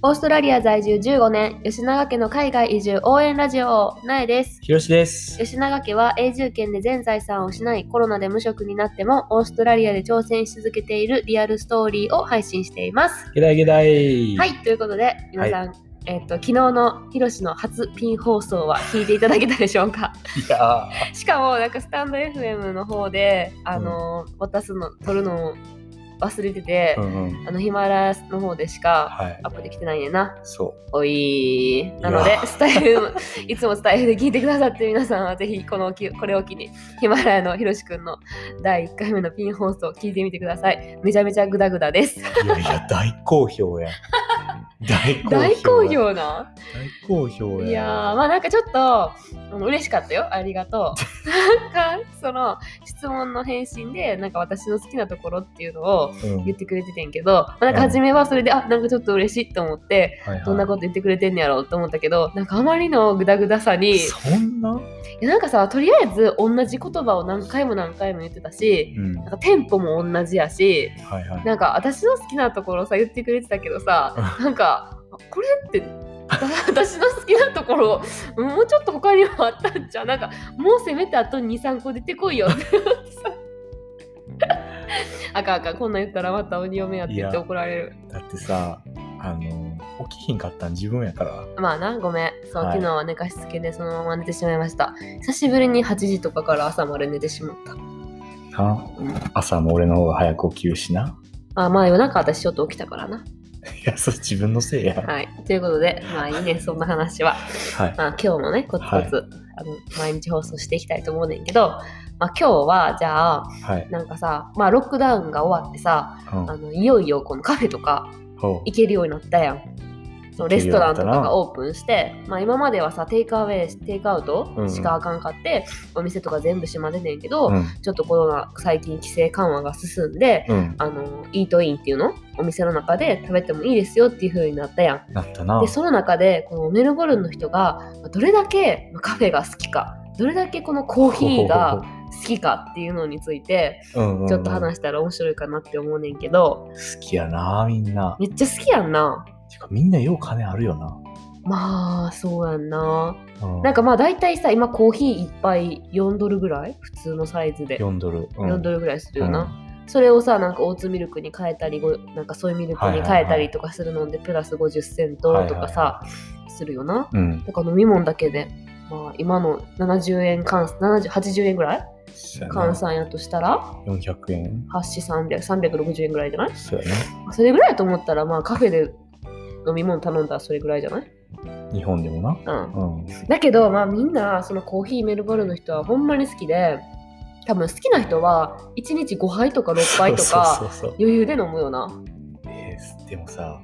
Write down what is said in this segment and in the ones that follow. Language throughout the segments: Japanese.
オーストラリア在住15年、吉永家の海外移住応援ラジオ、なえです。ひろしです。吉永家は永住権で全財産を失い、コロナで無職になっても、オーストラリアで挑戦し続けているリアルストーリーを配信しています。ゲダイゲダイ。はい、ということで、皆さん、えっと、昨日のひろしの初ピン放送は聞いていただけたでしょうか？いやしかも、なんかスタンド FM の方で、あの渡すの、撮るのを忘れてて、ー。うんうん。あの、ヒマラヤの方でしかはい。アップできてないねんな。そおいなのでスタイフ、いつもスタイフで聞いてくださってる皆さんは、ぜひこのきこれを機に、ヒマラヤのひろしくんの第1回目のピン放送を聞いてみてください。めちゃめちゃグダグダです。う。いやいや、大好評や。大好評。大好。評な。大好評や。いやー、まあなんかちょっと、嬉しかったよ。ありがとう。なんか、その、質問の返信で、なんか私の好きなところっていうのをうん。言ってくれててんけど、まあ、なんか初めはそれで、あ、なんかちょっと嬉しいと思って、はいはいどんなこと言ってくれてんねやろうと思ったけど、なんかあまりのグダグダさに、いそんな？やなんかさ、とりあえず同じ言葉を何回も何回も言ってたし、うん。なんかテンポも同じやし、はいはい。なんか私の好きなところさ、言ってくれてたけどさ、なんか、あこれって、だ 私の好きなところ、もうちょっと他にもあったんじゃう？なんか、もうせめてあと2、3個出てこいよって。あかんあかん、こんなん言ったらまた鬼嫁やって言って怒られる。だってさ、あの、起きひんかったん自分やから。まあな、ごめん。そう、はい昨日は寝かしつけでそのまま寝てしまいました。久しぶりに8時とかから朝まで寝てしまった。な朝も俺の方が早く起きるしな。あまあ夜中私ちょっと起きたからな。いや、それ自分のせいや。はい。ということで、まあいいね、そんな話は。はい。まあ今日もね、コツコツ、あの毎日放送していきたいと思うねんけど、まあ今日はじゃあ、はい。なんかさ、まあロックダウンが終わってさ、うんあのいよいよこのカフェとかほ行けるようになったやん。そうレストランとかがオープンして、まあ、今まではさテイクアウェイテイクアウトうんうんしかあかんかって、お店とか全部閉まっててんけど、う。うん。ちょっとコロナ最近規制緩和が進んで、うん。あのイートインっていうのお店の中で食べてもいいですよっていう風になったやん。なったな。でその中でこのメルボルンの人がどれだけカフェが好きかどれだけこのコーヒーが好きかっていうのについてうんうんうんちょっと話したら面白いかなって思うねんけど好きやな、みんな。めっちゃ好きやんな。てかみんなよう金あるよな。まあそうやんな。うんなんかまあ大体さ今コーヒー一杯4ドルぐらい？普通のサイズで4ドル。うん4ドルぐらいするよな。それをさなんかオーツミルクに変えたりごなんかソイミルクに変えたりとかするのでプラス50セントとかさするよな。うん。だから飲み物だけで、まあ、今の70円換70 80円ぐらい？換算やとしたら？400円。8四300 360円ぐらいじゃない？そね。それぐらいやと思ったらまあカフェで飲み物頼んだらそれぐらいじゃない？日本でもな。うんうん。だけど、まあ、みんなそのコーヒーメルボルンの人はほんまに好きで多分好きな人は1日5杯とか6杯とか余裕で飲むよなえーでもさ、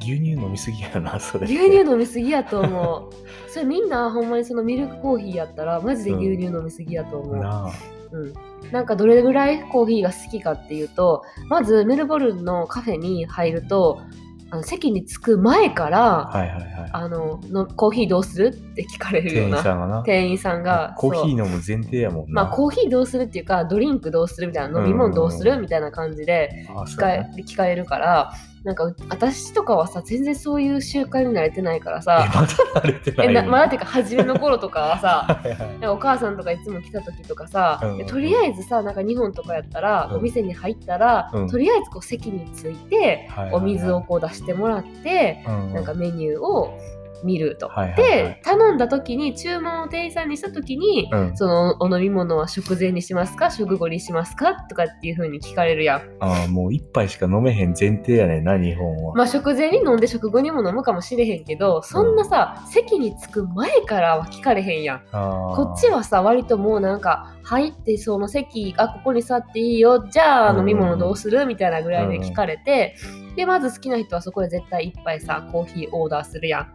牛乳飲みすぎやな、それ。牛乳飲みすぎやと思うそれみんなほんまにそのミルクコーヒーやったらマジで牛乳飲みすぎやと思う、なあ。うんなんかどれぐらいコーヒーが好きかっていうとまずメルボルンのカフェに入るとあの席に着く前から、はいはいはい。あののコーヒーどうする？って聞かれるよ店員うなさんがな。店員さんがコーヒー飲む前提やもんな。まあ、コーヒーどうするっていうかドリンクどうするみたいな飲み物どうするみたいな感じであ聞か聞かれるからなんかう私とかはさ全然そういう習慣に慣れてないからえ、さまだ慣れてないえなまだっていうか初めの頃とかはさ はいお母さんとかいつも来た時とかさ、うんうんとりあえずさなんか日本とかやったら、うん。お店に入ったら、うん。とりあえずこう席に着いて、はいはいはい。お水をこう出してもらって、うん。なんかメニューを見ると。はいはいはいで頼んだ時に注文を店員さんにした時に、うんそのお飲み物は食前にしますか？食後にしますか？とかっていう風に聞かれるやん。ああ、もう一杯しか飲めへん前提やねんな、日本は。まあ食前に飲んで食後にも飲むかもしれへんけどそんなさ、席に着く前からは聞かれへんやん。こっちはさ割ともうなんか入ってその席あここに座っていいよじゃあうん飲み物どうする？みたいなぐらいで聞かれて、でまず好きな人はそこで絶対一杯さコーヒーオーダーするやん。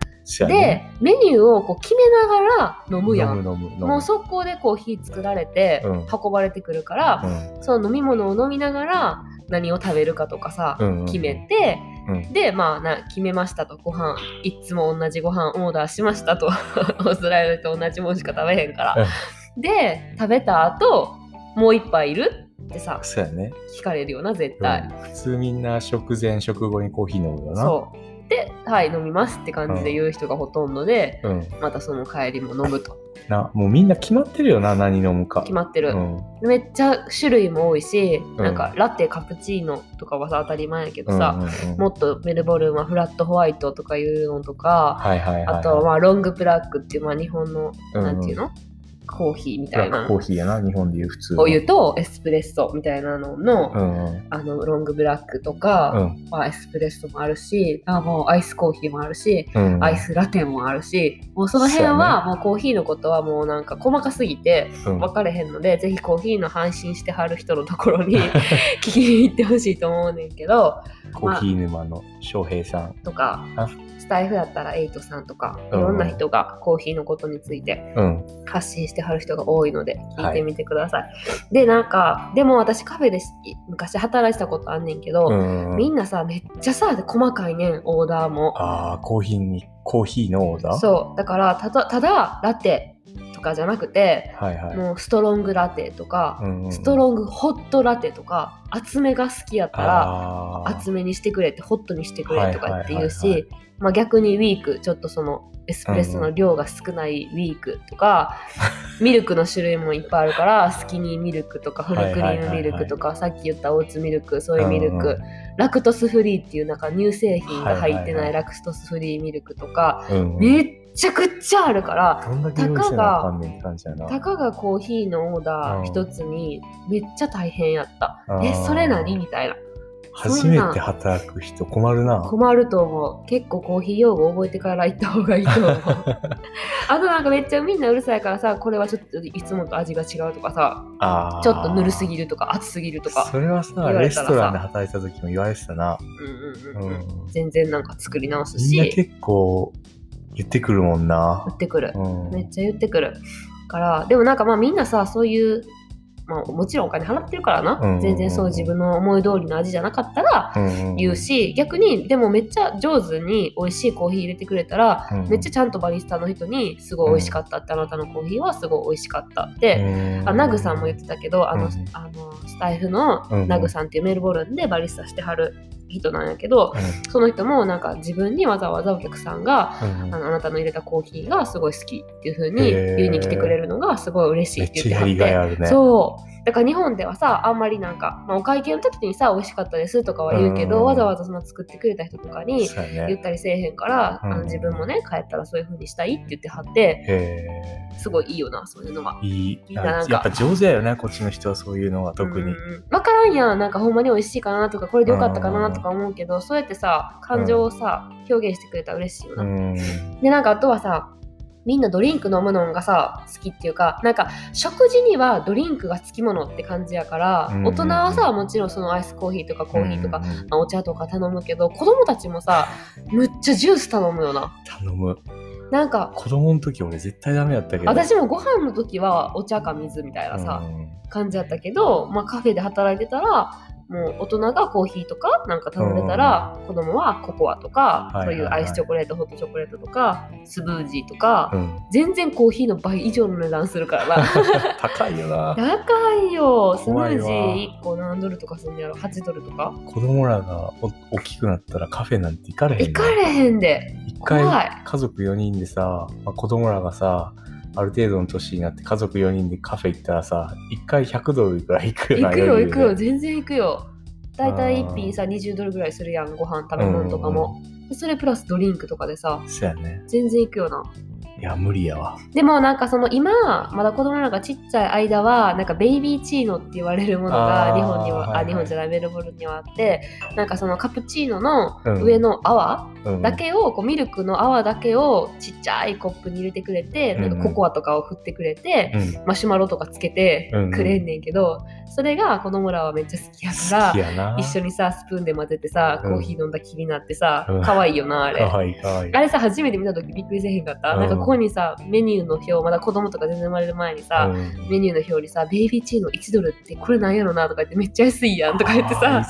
でメニューをこう決めながら飲むやん。もう速攻でコーヒー作られてうん。運ばれてくるから、うん。その飲み物を飲みながら何を食べるかとかさ、うんうん決めてうん。でまあな決めましたと。ご飯いつも同じご飯オーダーしましたと。オーストラリアと同じもんしか食べへんから、で食べた後もう一杯いるってさそうやね。聞かれるよな絶うん。対、普通みんな食前、食後にコーヒー飲むよな。そうではい飲みますって感じで言う人がほとんどで、うん。またその帰りも飲むとな、もうみんな決まってるよな、何飲むか。決まってる、うん。めっちゃ種類も多いし、うんなんかラテカプチーノとかはさ当たり前やけどうんさ、うんうんもっとメルボルンはフラットホワイトとかいうのとか、はいはいはいはい。あとはまあロングブラックっていうまあ日本の、うんなんていうの？コーヒーみたいなクコーヒーやな、日本でいう普通の。お湯とエスプレッソみたいなのの,、うんうん。あのロングブラックとか、うんまあ、エスプレッソもあるしあもうアイスコーヒーもあるし、うん。アイスラテもあるしもうその辺はもうコーヒーのことはもうなんか細かすぎてうん分かれへんので、ぜひコーヒーの配信してはる人のところに 聞きに行ってほしいと思うねんけどコーヒー沼の翔平さん。とかあ？スタイフだったらエイトさんとかいうんろんな人がコーヒーのことについてうん。発信してはる人が多いので聞いてみてください。でなんかでも私カフェでし昔働いてたことあんねんけど、うん。みんなさめっちゃさ細かいねんオーダーも。ああ、コーヒーに、コーヒーのオーダー？そうだからただただラテとかじゃなくて、はいはい。もうストロングラテとか、うんうんうん。ストロングホットラテとか厚めが好きやったら厚めにしてくれってホットにしてくれとかって言うはいはいはいしまあ逆にウィークちょっとそのエスプレッソの量が少ないウィークとか、ミルクの種類もいっぱいあるからスキニーミルクとかフルクリームミルクとか、さっき言ったオーツミルクソイミルク、ラクトスフリーっていうなんか乳製品が入ってないラクトスフリーミルクとか、めっちゃくちゃあるからどんだけ用意せなあかんねんって感じやな。たかがコーヒーのオーダー一つにめっちゃ大変やった。え、それ何みたいな。初めて働く人困るな。困ると思う。結構コーヒー用語覚えてから行った方がいいと思う。あとなんかめっちゃみんなうるさいからさ、これはちょっといつもと味が違うとかさ、ちょっとぬるすぎるとか熱すぎるとか。それはさ、レストランで働いた時も言われてたな。全然なんか作り直すし、みんな結構言ってくるもんな売。ってくる。うんめっちゃ言ってくる。から、でもなんかまあみんなさ、そういう、まあもちろんお金払ってるからな。うんうんうん。全然そう自分の思い通りの味じゃなかったら、言うし、逆にでもめっちゃ上手に美味しいコーヒー入れてくれたら、うんめっちゃちゃんとバリスタの人にすごい美味しかったって、あなたのコーヒーはすごい美味しかったって、あナグさんも言ってたけどあの、うん。あのスタイフのうん。ナグさんっていうメルボルンでバリスタしてはる人なんやけど、うその人もなんか自分にわざわざお客さんがんうんあのあなたの入れたコーヒーがすごい好きっていう風にへー言いに来てくれるのがすごい嬉しいめっって言ってはって。ね。そうだから日本ではさあんまりなんか、まあ、お会計の時にさ美味しかったですとかは言うけど、うんわざわざその作ってくれた人とかに。言ったりせえへんから、うんあの自分もね帰ったらそういう風にしたいって言ってはってへすごいいいよなそういうのは。え。いい。ななんかやっぱ上手やよね、こっちの人はそういうのは特に。うん分からんやんなんかほんまに美味しいかなとかこれでよかったかなとか思うけど、そうやってさ感情をさ、表現してくれたら嬉しいよな。うん。でなんかあとはさみんなドリンク飲むのがさ好きっていうかなんか食事にはドリンクがつきものって感じやから、うん大人はさもちろんそのアイスコーヒーとかコーヒーとか、うんお茶とか頼むけど子供たちもさむっちゃジュース頼むよな頼む。なんか子供の時俺絶対ダメやったけど。私もご飯の時はお茶か水みたいなさ、うん。感じやったけど、まあ、カフェで働いてたらもう大人がコーヒーとかなんか頼んでたら、子供はココアとか、そういうアイスチョコレートホットチョコレートとかスムージーとか、うん。全然コーヒーの倍以上の値段するから。な 高いよな。高いよ。スムージー1個何ドルとかすんのやろ？8ドルとか？子供らがお大きくなったらカフェなんて行かれへん。行かれへんで回家族4人でさ、まあ、子供らがさある程度の年になって家族4人でカフェ行ったらさ一回100ドルぐらい行くよな行くよ行くよ。全然行くよ。だいたい1品さ20ドルぐらいするやんご飯食べ物とかも、でそれプラスドリンクとかでさ。そうやね。全然行くよな。いや無理やわ。でもなんかその今まだ子供らがちっちゃい間はなんかベイビーチーノって言われるものが日本にはあ、はいはい。日本じゃないメルボルンにはあってなんかそのカプチーノのうん。上の泡うん。だけを、こうミルクの泡だけをちっちゃいコップに入れてくれて、うん。なんかココアとかを振ってくれて、うん。マシュマロとかつけてうんくれんねんけど、それが子供らはめっちゃ好きやから一緒にさスプーンで混ぜてさうん。コーヒー飲んだ気になってさ、うん。可愛いよなあれ。かわいいかわい。いあれさ初めて見た時びっくりせえへんかった、うん。なんかここにさメニューの表まだ子供とか全然生まれる前にさ、うん。メニューの表にさベイビーチーノ1ドルってこれなんやろなとか言ってめっちゃ安いやんとか言ってさ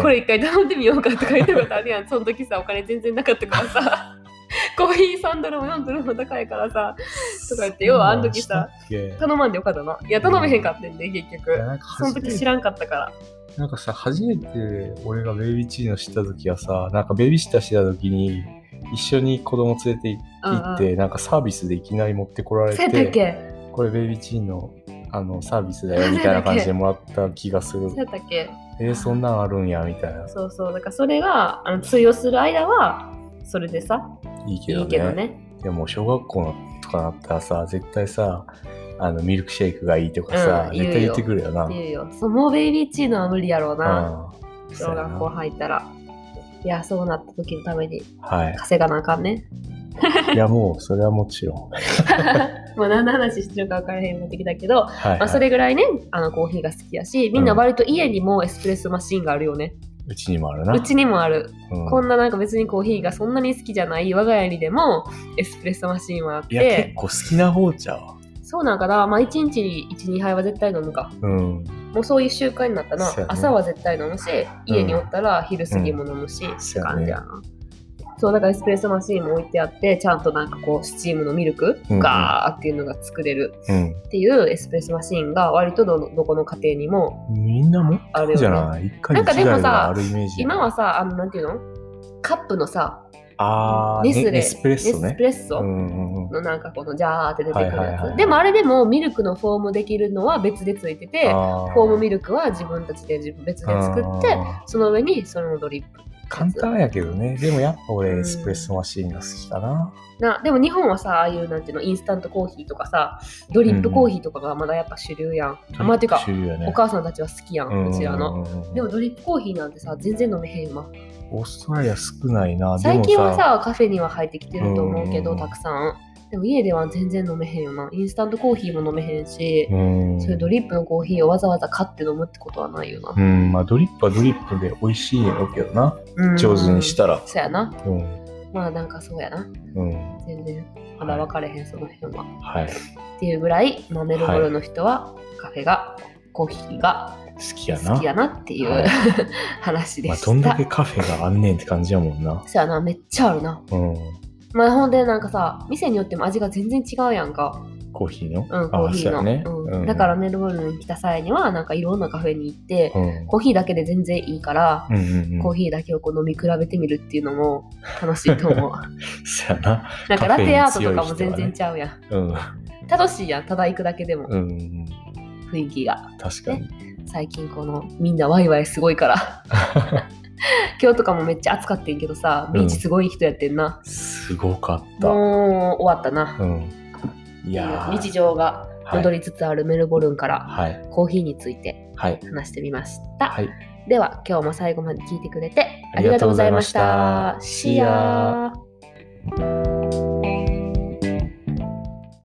これ一回頼んでみようかとか言ったことあるやんその時さお金全然なかったからさ。コーヒー3ドルも4ドルも高いからさとか言って要はあの時さ頼まんでよかったないや頼めへんかってんで結局。その時知らんかったから。なんかさ、初めて俺がベイビーチーノ知った時はさ、なんかベビーシッターしてた時に、一緒に子供連れて行って、なんかサービスでいきなり持ってこられてけ？これベイビーチーのあのサービスだよ みたいな感じでもらった気がする。そっけ？えー、そんなんあるんやみたいな。そうそうだからそれがあの通用する間はそれでさいいけどね。いいけどね。でも小学校のとかなったらさ絶対さあのミルクシェイクがいいとかさ、うん絶対言ってくるよな。っていうよ。そうもうベイビーチーノは無理やろうな。うん。小学校入ったら。いやそうなった時のためにはい。稼がなあかんね。いやもうそれはもちろん。もう何の話してるか分からへんなってきたけど、はい、はい。まあ、それぐらいねあのコーヒーが好きやしみんな割と家にもエスプレッソマシンがあるよね、うちにもあるな。うちにもある、うん。こんななんか別にコーヒーがそんなに好きじゃない我が家にでもエスプレッソマシンはあっいや結て構好きな方ちゃうそうなんかな。まあ1日に12杯は絶対飲むか。うん。もうそういう習慣になったな、ね。朝は絶対飲むし家におったら昼過ぎも飲むし、って感じやなそうだからエスプレッソマシンも置いてあってちゃんとなんかこうスチームのミルクうんガーっていうのが作れるうん。っていうエスプレッソマシンが割とどのどこの家庭にもみんな持ってあるよね。るじゃない？一回なんかでもさ一台があるイメージ今はさあのなんていうの？カップのさあーネスレねネスプレッソね。ネスプレッソのなんかこのジャーって出てくるやつ、はいはいはいでもあれでもミルクのフォームできるのは別でついててフォームミルクは自分たちで自分別で作ってその上にそのドリップ簡単やけどね。でもやっぱ俺うん。エスプレッソマシーンが好きかな。なでも日本はさああいうなんていうのインスタントコーヒーとかさドリップコーヒーとかがまだやっぱ主流やん、あまあてか主流やね。お母さんたちは好きやん、うん。うちらの。うんうんうんでもドリップコーヒーなんてさ全然飲めへんよなオーストラリア少ないな。最近はさカフェには入ってきてると思うけど、うん。たくさんでも家では全然飲めへんよな。インスタントコーヒーも飲めへんし、うん。そういうドリップのコーヒーをわざわざ買って飲むってことはないよな。う、んまあドリップはドリップで美味しいんやろうけどな。うん。上手にしたら。そうやな。うん。まあなんかそうやな。うん。全然まだ分かれへんその辺は。はい。っていうぐらい、まあ、メルボルンの人はカフェが、コーヒーが好きやな。好きやなっていう、はい。話でした。まあどんだけカフェがあんねんって感じやもんな。そうやな、めっちゃあるな。うんまあほんでなんかさ、店によっても味が全然違うやんか。コーヒーの？うん、コーヒーの。ねうんうんだからメルボルンに来た際には、なんかいろんなカフェに行って、うんコーヒーだけで全然いいから、うんうんうんコーヒーだけをこう飲み比べてみるっていうのも楽しいと思う。そうやななんかラテアートとかも全然ちゃうやん。うん楽しいやん、ただ行くだけでもうんうん雰囲気が。確かに最近このみんなワイワイすごいから。今日とかもめっちゃ暑かってんけどさ、ビーチすごい人やってんな。すごかった。もう終わったな。うん。いやー。日常が戻りつつあるメルボルンからはい。コーヒーについてはい。話してみました。はい。では今日も最後まで聞いてくれてありがとうございました。あり